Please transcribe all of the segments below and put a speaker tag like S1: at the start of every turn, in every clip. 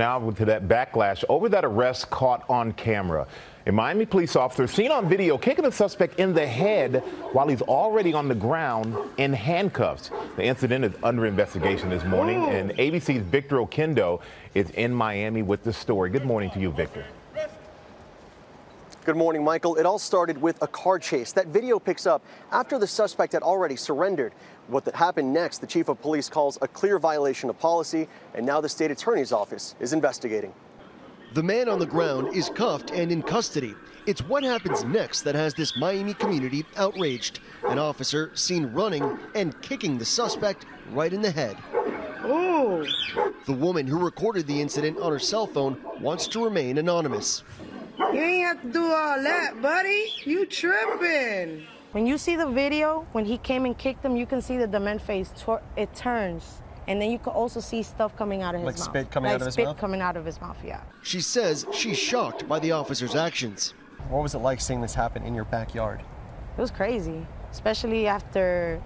S1: Now to that backlash over that arrest caught on camera. A Miami police officer seen on video kicking a suspect in the head while he's already on the ground in handcuffs. The incident is under investigation this morning, and ABC's Victor Oquendo is in Miami with the story. Good morning to you, Victor.
S2: Good morning, Michael. It all started with a car chase. That video picks up after the suspect had already surrendered. What that happened next, the chief of police calls a clear violation of policy, and now the state attorney's office is investigating.
S3: The man on the ground is cuffed and in custody. It's what happens next that has this Miami community outraged. An officer seen running and kicking the suspect right in the head.
S4: Ooh.
S3: The woman who recorded the incident on her cell phone wants to remain anonymous.
S4: You ain't have to do all that, buddy. You tripping.
S5: When you see the video, when he came and kicked him, you can see that the man's face, it turns. And then you can also see stuff coming out of his
S6: like
S5: mouth.
S6: spit coming
S5: like
S6: out of his
S5: spit
S6: mouth?
S5: coming out of his mouth, yeah.
S3: She says she's shocked by the officer's actions.
S6: What was it like seeing this happen in your backyard?
S5: It was crazy, especially after,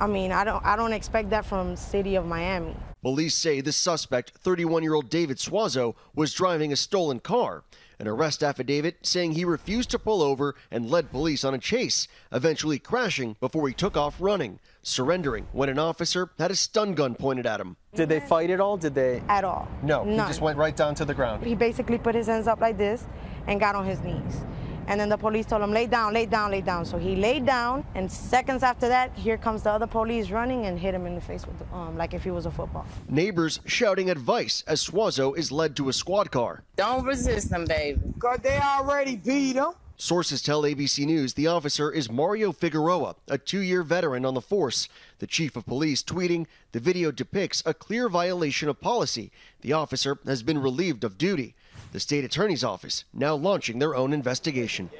S5: I mean, I don't, I don't expect that from city of Miami.
S3: Police say the suspect, 31-year-old David Suazo, was driving a stolen car. An arrest affidavit saying he refused to pull over and led police on a chase, eventually crashing before he took off running, surrendering when an officer had a stun gun pointed at him.
S6: Did they fight at all? Did they?
S5: At all.
S6: No, he just went right down to the ground.
S5: He basically put his hands up like this and got on his knees. And then the police told him, lay down, lay down, lay down. So he laid down, and seconds after that, here comes the other police running and hit him in the face with, the, um, like if he was a football.
S3: Neighbors shouting advice as Suazo is led to a squad car.
S7: Don't resist them, baby.
S4: Because they already beat him.
S3: Sources tell ABC News the officer is Mario Figueroa, a two year veteran on the force. The chief of police tweeting the video depicts a clear violation of policy. The officer has been relieved of duty. The state attorney's office now launching their own investigation.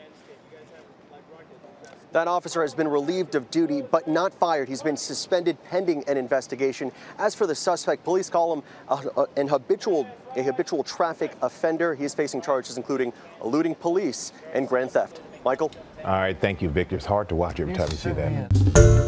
S2: That officer has been relieved of duty but not fired. He's been suspended pending an investigation. As for the suspect, police call him a, a, an habitual, a habitual traffic offender. He is facing charges including eluding police and grand theft. Michael?
S1: All right, thank you, Victor. It's hard to watch every time you see that.